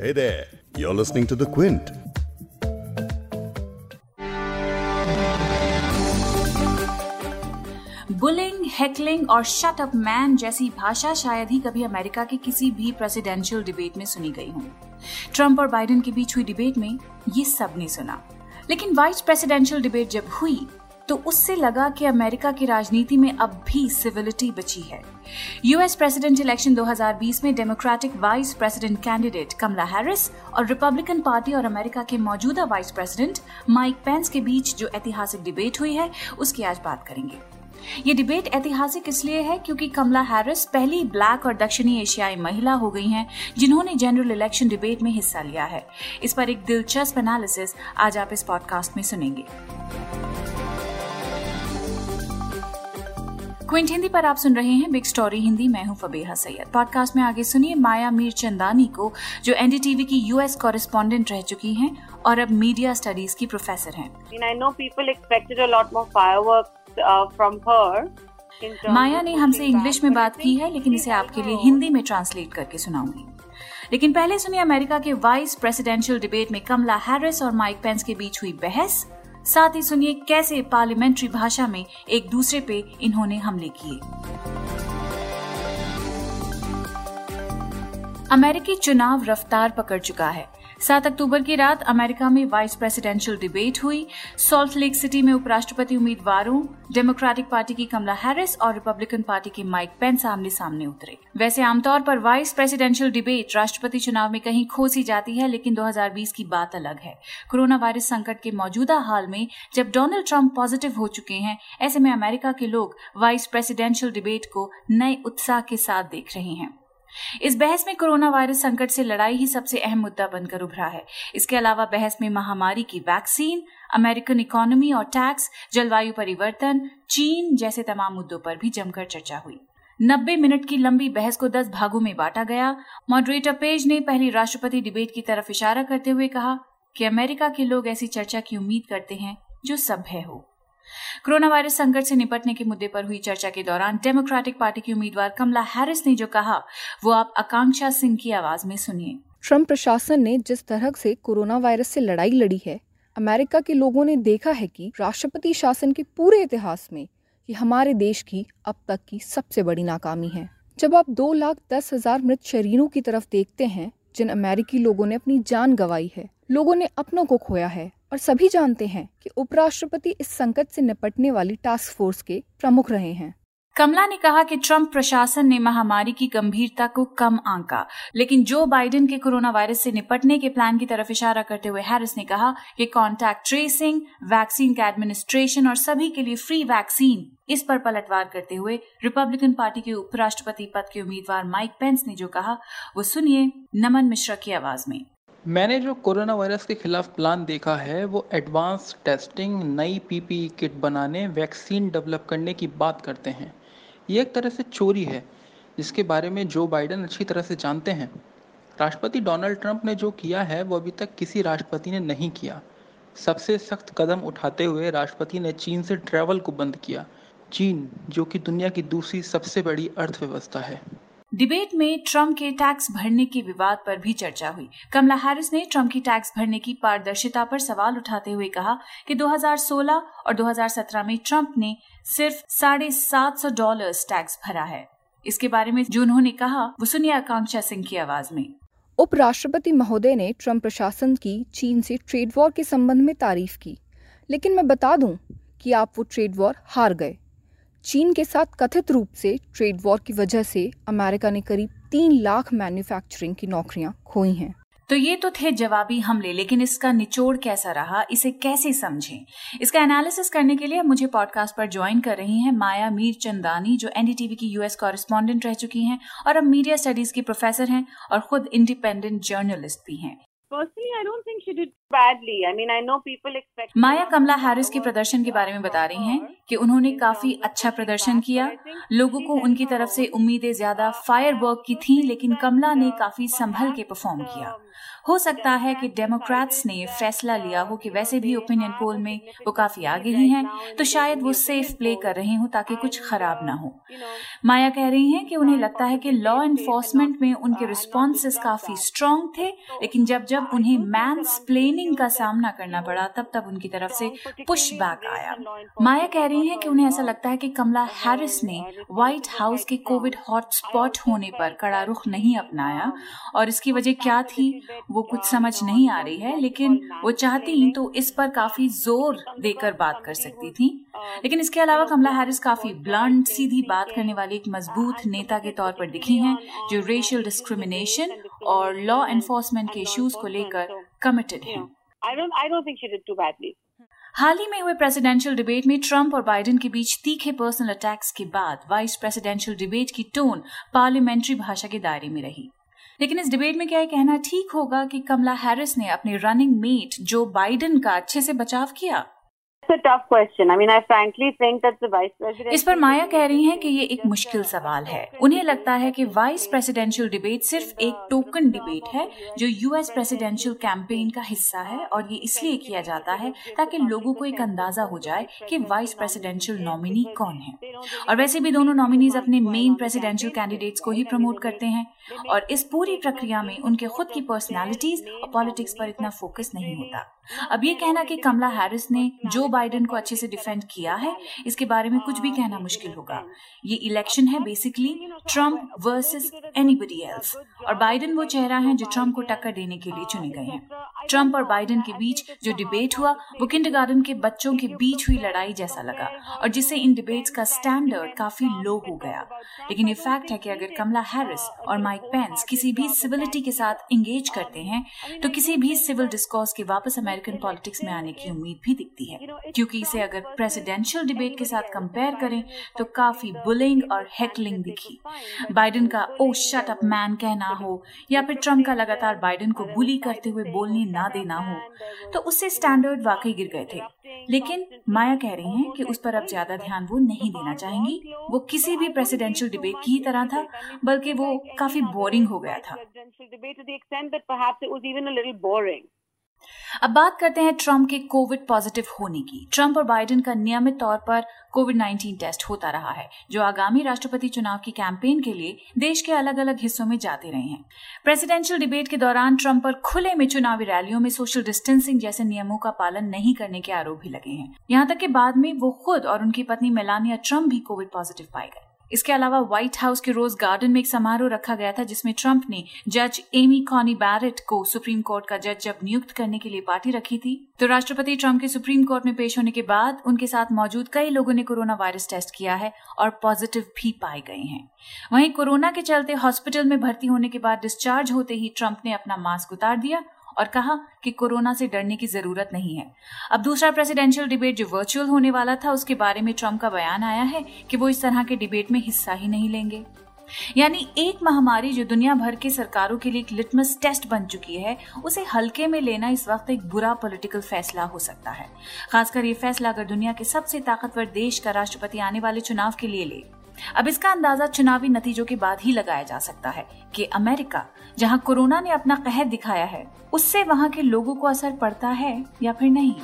Hey there, you're listening to The Quint. Bullying heckling और shut up man जैसी भाषा शायद ही कभी अमेरिका के किसी भी प्रेसिडेंशियल डिबेट में सुनी गई हो ट्रंप और बाइडेन के बीच हुई डिबेट में ये सब नहीं सुना लेकिन वाइस प्रेसिडेंशियल डिबेट जब हुई तो उससे लगा कि अमेरिका की राजनीति में अब भी सिविलिटी बची है। यूएस प्रेसिडेंट इलेक्शन 2020 में Democratic vice president candidate Kamala Harris और रिपब्लिकन पार्टी और अमेरिका के मौजूदा वाइस प्रेसिडेंट माइक पेंस के बीच जो ऐतिहासिक डिबेट हुई है, उसकी आज बात करेंगे। ये डिबेट ऐतिहासिक इसलिए है क्योंकि कमला हैरिस पहली ब्लैक और दक्षिणी एशियाई महिला हो गई हैं, जिन्होंने जनरल इलेक्शन डिबेट में हिस्सा लिया है। इस पर एक दिलचस्प एनालिसिस आज आप इस पॉडकास्ट में सुनेंगे। क्विंट हिंदी पर आप सुन रहे हैं बिग स्टोरी हिंदी। मैं हूँ फबेहा सैयद। पॉडकास्ट में आगे सुनिए माया मीर चंदानी को जो एनडीटीवी की यूएस कॉरेस्पॉन्डेंट रह चुकी हैं और अब मीडिया स्टडीज़ की प्रोफेसर हैं। माया ने हमसे इंग्लिश में बात की है लेकिन इसे आपके लिए हिंदी में ट्रांसलेट करके सुनाऊँगी। लेकिन पहले सुनिए अमेरिका के वाइस प्रेसिडेंशियल डिबेट में कमला हैरिस और माइक पेंस के बीच हुई बहस। साथ ही सुनिए कैसे पार्लियामेंट्री भाषा में एक दूसरे पे इन्होंने हमले किए। अमेरिकी चुनाव रफ्तार पकड़ चुका है। सात अक्टूबर की रात अमेरिका में वाइस प्रेसिडेंशियल डिबेट हुई। सॉल्ट लेक सिटी में उपराष्ट्रपति उम्मीदवारों, डेमोक्रेटिक पार्टी की कमला हैरिस और रिपब्लिकन पार्टी के माइक पेंस आमने सामने उतरे। वैसे आमतौर पर वाइस प्रेसिडेंशियल डिबेट राष्ट्रपति चुनाव में कहीं खोसी जाती है, लेकिन 2020 की बात अलग है। कोरोना वायरस संकट के मौजूदा हाल में जब डोनाल्ड ट्रंप पॉजिटिव हो चुके हैं, ऐसे में अमेरिका के लोग वाइस प्रेसिडेंशियल डिबेट को नए उत्साह के साथ देख रहे हैं। इस बहस में कोरोना वायरस संकट से लड़ाई ही सबसे अहम मुद्दा बनकर उभरा है। इसके अलावा बहस में महामारी की वैक्सीन, अमेरिकन इकोनॉमी और टैक्स, जलवायु परिवर्तन, चीन जैसे तमाम मुद्दों पर भी जमकर चर्चा हुई। नब्बे मिनट की लंबी बहस को दस भागों में बांटा गया। मॉडरेटर पेज ने पहली राष्ट्रपति डिबेट की तरफ़ इशारा करते हुए कहा कि अमेरिका के लोग ऐसी चर्चा की उम्मीद करते हैं जो सभ्य हो। कोरोना वायरस संकट से निपटने के मुद्दे पर हुई चर्चा के दौरान डेमोक्रेटिक पार्टी की उम्मीदवार कमला हैरिस ने जो कहा, वो आप आकांक्षा सिंह की आवाज़ में सुनिए। ट्रंप प्रशासन ने जिस तरह से कोरोना वायरस से लड़ाई लड़ी है, अमेरिका के लोगों ने देखा है कि राष्ट्रपति शासन के पूरे इतिहास में ये हमारे देश की अब तक की सबसे बड़ी नाकामी है। जब आप दो लाख दस हज़ार मृत शरीरों की तरफ़ देखते हैं, जिन अमेरिकी लोगों ने अपनी जान गंवाई है, लोगों ने अपनों को खोया है और सभी जानते हैं कि उपराष्ट्रपति इस संकट से निपटने वाली टास्क फोर्स के प्रमुख रहे हैं। कमला ने कहा कि ट्रंप प्रशासन ने महामारी की गंभीरता को कम आंका, लेकिन जो बाइडेन के कोरोना वायरस से निपटने के प्लान की तरफ़ इशारा करते हुए हैरिस ने कहा कि कॉन्टैक्ट ट्रेसिंग वैक्सीन का एडमिनिस्ट्रेशन और सभी के लिए फ्री वैक्सीन इस पर पलटवार करते हुए रिपब्लिकन पार्टी के उपराष्ट्रपति पद के उम्मीदवार माइक पेंस ने जो कहा, वो सुनिए नमन मिश्रा की आवाज़ में। मैंने जो कोरोना वायरस के खिलाफ प्लान देखा है, वो एडवांस टेस्टिंग नई पीपीई किट बनाने वैक्सीन डेवलप करने की बात करते हैं। ये एक तरह से चोरी है, जिसके बारे में जो बाइडन अच्छी तरह से जानते हैं। राष्ट्रपति डोनाल्ड ट्रंप ने जो किया है, वो अभी तक किसी राष्ट्रपति ने नहीं किया। सबसे सख्त कदम उठाते हुए राष्ट्रपति ने चीन से ट्रैवल को बंद किया। चीन, जो कि दुनिया की दूसरी सबसे बड़ी अर्थव्यवस्था है। डिबेट में ट्रंप के टैक्स भरने के विवाद पर भी चर्चा हुई। कमला हैरिस ने ट्रंप की टैक्स भरने की पारदर्शिता पर सवाल उठाते हुए कहा कि 2016 और 2017 में ट्रंप ने सिर्फ़ साढ़े सात सौ डॉलर टैक्स भरा है। इसके बारे में जो उन्होंने कहा, वो सुनिए आकांक्षा सिंह की आवाज़ में। उपराष्ट्रपति महोदय ने ट्रंप प्रशासन की चीन से ट्रेड वॉर के संबंध में तारीफ़ की। लेकिन मैं बता दूँ कि आप वो ट्रेड वॉर हार गए। चीन के साथ कथित रूप से ट्रेड वॉर की वजह से अमेरिका ने करीब तीन लाख मैन्युफैक्चरिंग की नौकरियाँ खोई हैं। तो ये तो थे जवाबी हमले लेकिन इसका निचोड़ कैसा रहा इसे कैसे समझें? इसका एनालिसिस करने के लिए मुझे पॉडकास्ट पर ज्वाइन कर रही हैं माया मीर चंदानी जो एनडीटीवी की यूएस कॉरेस्पॉन्डेंट रह चुकी हैं और अब मीडिया स्टडीज़ की प्रोफेसर हैं और खुद इंडिपेंडेंट जर्नलिस्ट भी हैं। Personally, I don't think she did माया कमला हैरिस के प्रदर्शन के बारे में बता रही हैं कि उन्होंने काफ़ी अच्छा प्रदर्शन किया। लोगों को उनकी तरफ़ से उम्मीदें ज़्यादा फायर वर्क की थी, लेकिन कमला ने काफ़ी संभल के परफॉर्म किया। हो सकता है कि डेमोक्रेट्स ने फैसला लिया हो कि वैसे भी ओपिनियन पोल में वो काफ़ी आगे ही हैं तो शायद वो सेफ़ प्ले कर रहे हो ताकि कुछ खराब ना हो। माया कह रही हैं कि उन्हें लगता है कि लॉ एनफोर्समेंट में उनके रिस्पॉन्सेस काफ़ी स्ट्रांग थे, लेकिन जब जब उन्हें मैन प्लेनिंग का सामना करना पड़ा, तब तब उनकी तरफ़ से पुश बैक आया। माया कह रही हैं कि उन्हें ऐसा लगता है कि कमला हैरिस ने व्हाइट हाउस के कोविड हॉटस्पॉट होने पर कड़ा रुख नहीं अपनाया, और इसकी वजह क्या थी, वो कुछ समझ नहीं आ रही है, लेकिन वो चाहती तो इस पर काफ़ी ज़ोर देकर बात कर सकती थी। लेकिन इसके अलावा कमला हैरिस काफ़ी ब्लंट सीधी बात करने वाली एक मज़बूत नेता के तौर पर दिखी हैं, जो रेशियल डिस्क्रिमिनेशन और लॉ एनफोर्समेंट के इश्यूज़ को लेकर कमिटेड badly. हाल ही में हुए प्रेसिडेंशियल डिबेट में ट्रंप और बाइडेन के बीच तीखे पर्सनल अटैक्स के बाद वाइस प्रेसिडेंशियल डिबेट की टोन पार्लियामेंट्री भाषा के दायरे में रही। लेकिन इस डिबेट में क्या कहना ठीक होगा कि कमला हैरिस ने अपने रनिंग मेट जो बाइडेन का अच्छे से बचाव किया? इस पर माया कह रही हैं कि ये एक मुश्किल सवाल है। उन्हें लगता है कि वाइस प्रेसिडेंशियल डिबेट सिर्फ़ एक टोकन डिबेट है, जो यूएस प्रेसिडेंशियल कैंपेन का हिस्सा है और ये इसलिए किया जाता है ताकि लोगों को एक अंदाज़ा हो जाए कि वाइस प्रेसिडेंशियल नॉमिनी कौन है। और वैसे भी दोनों नॉमिनीज अपने मेन प्रेसिडेंशियल कैंडिडेट्स को ही प्रमोट करते हैं और इस पूरी प्रक्रिया में उनके खुद की पर्सनैलिटीज और पॉलिटिक्स पर इतना फोकस नहीं होता। अब ये कहना कि कमला हैरिस ने जो बाइडेन को अच्छे से डिफेंड किया है, इसके बारे में कुछ भी कहना मुश्किल होगा। ये इलेक्शन है basically Trump versus anybody else और बाइडेन वो चेहरा है जो ट्रंप को टक्कर देने के लिए चुने गए हैं। ट्रंप और बाइडेन के बीच जो डिबेट हुआ, वो किंडरगार्टन के बच्चों के बीच हुई लड़ाई जैसा लगा, और जिससे इन डिबेट्स का स्टैंडर्ड काफ़ी लो हो गया। लेकिन ये फैक्ट है कि अगर कमला हैरिस और माइक पेंस किसी भी सिविलिटी के साथ इंगेज करते हैं तो किसी भी सिविल डिस्कोर्स के वापस अमेरिकन पॉलिटिक्स में आने की उम्मीद भी दिखती है। क्योंकि इसे अगर प्रेसिडेंशियल डिबेट के साथ कंपेयर करें तो काफ़ी बुलिंग और हेकलिंग दिखी। बाइडेन का ओ शट अप मैन कहना हो, या फिर ट्रंप का लगातार बाइडेन को बुली करते हुए बोलने ना देना हो। तो उससे स्टैंडर्ड वाकई गिर गए थे। लेकिन माया कह रही हैं कि उस पर अब ज़्यादा ध्यान वो नहीं देना चाहेंगी। वो किसी भी प्रेसिडेंशियल डिबेट की तरह था बल्कि वो काफ़ी बोरिंग हो गया था। अब बात करते हैं ट्रंप के कोविड पॉजिटिव होने की। ट्रंप और बाइडेन का नियमित तौर पर कोविड 19 टेस्ट होता रहा है, जो आगामी राष्ट्रपति चुनाव की कैंपेन के लिए देश के अलग अलग हिस्सों में जाते रहे हैं। प्रेसिडेंशियल डिबेट के दौरान ट्रंप पर खुले में चुनावी रैलियों में सोशल डिस्टेंसिंग जैसे नियमों का पालन नहीं करने के आरोप भी लगे हैं। यहाँ तक कि बाद में वो खुद और उनकी पत्नी मेलानिया ट्रंप भी कोविड पॉजिटिव पाए गए। इसके अलावा व्हाइट हाउस के रोज गार्डन में एक समारोह रखा गया था, जिसमें ट्रंप ने जज एमी कॉनी बैरेट को सुप्रीम कोर्ट का जज जब नियुक्त करने के लिए पार्टी रखी थी। तो राष्ट्रपति ट्रंप के सुप्रीम कोर्ट में पेश होने के बाद उनके साथ मौजूद कई लोगों ने कोरोना वायरस टेस्ट किया है और पॉजिटिव भी पाए गए हैं। वहीं कोरोना के चलते हॉस्पिटल में भर्ती होने के बाद डिस्चार्ज होते ही ट्रंप ने अपना मास्क उतार दिया और कहा कि कोरोना से डरने की ज़रूरत नहीं है। अब दूसरा प्रेसिडेंशियल डिबेट जो वर्चुअल होने वाला था, उसके बारे में ट्रंप का बयान आया है कि वो इस तरह के डिबेट में हिस्सा ही नहीं लेंगे। यानी एक महामारी जो दुनिया भर के सरकारों के लिए एक लिटमस टेस्ट बन चुकी है, उसे हल्के में लेना इस वक्त एक बुरा पॉलिटिकल फैसला हो सकता है। खासकर ये फैसला अगर दुनिया के सबसे ताकतवर देश का राष्ट्रपति आने वाले चुनाव के लिए ले अब इसका अंदाज़ा चुनावी नतीजों के बाद ही लगाया जा सकता है कि अमेरिका, जहाँ कोरोना ने अपना कहर दिखाया है, उससे वहाँ के लोगों को असर पड़ता है या फिर नहीं?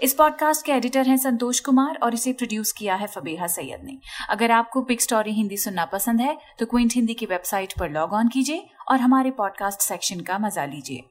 इस पॉडकास्ट के एडिटर हैं संतोष कुमार और इसे प्रोड्यूस किया है फबेहा सैयद ने। अगर आपको पिक स्टोरी हिंदी सुनना पसंद है तो क्विंट हिंदी की वेबसाइट पर लॉग ऑन कीजिए और हमारे पॉडकास्ट सेक्शन का मज़ा लीजिए।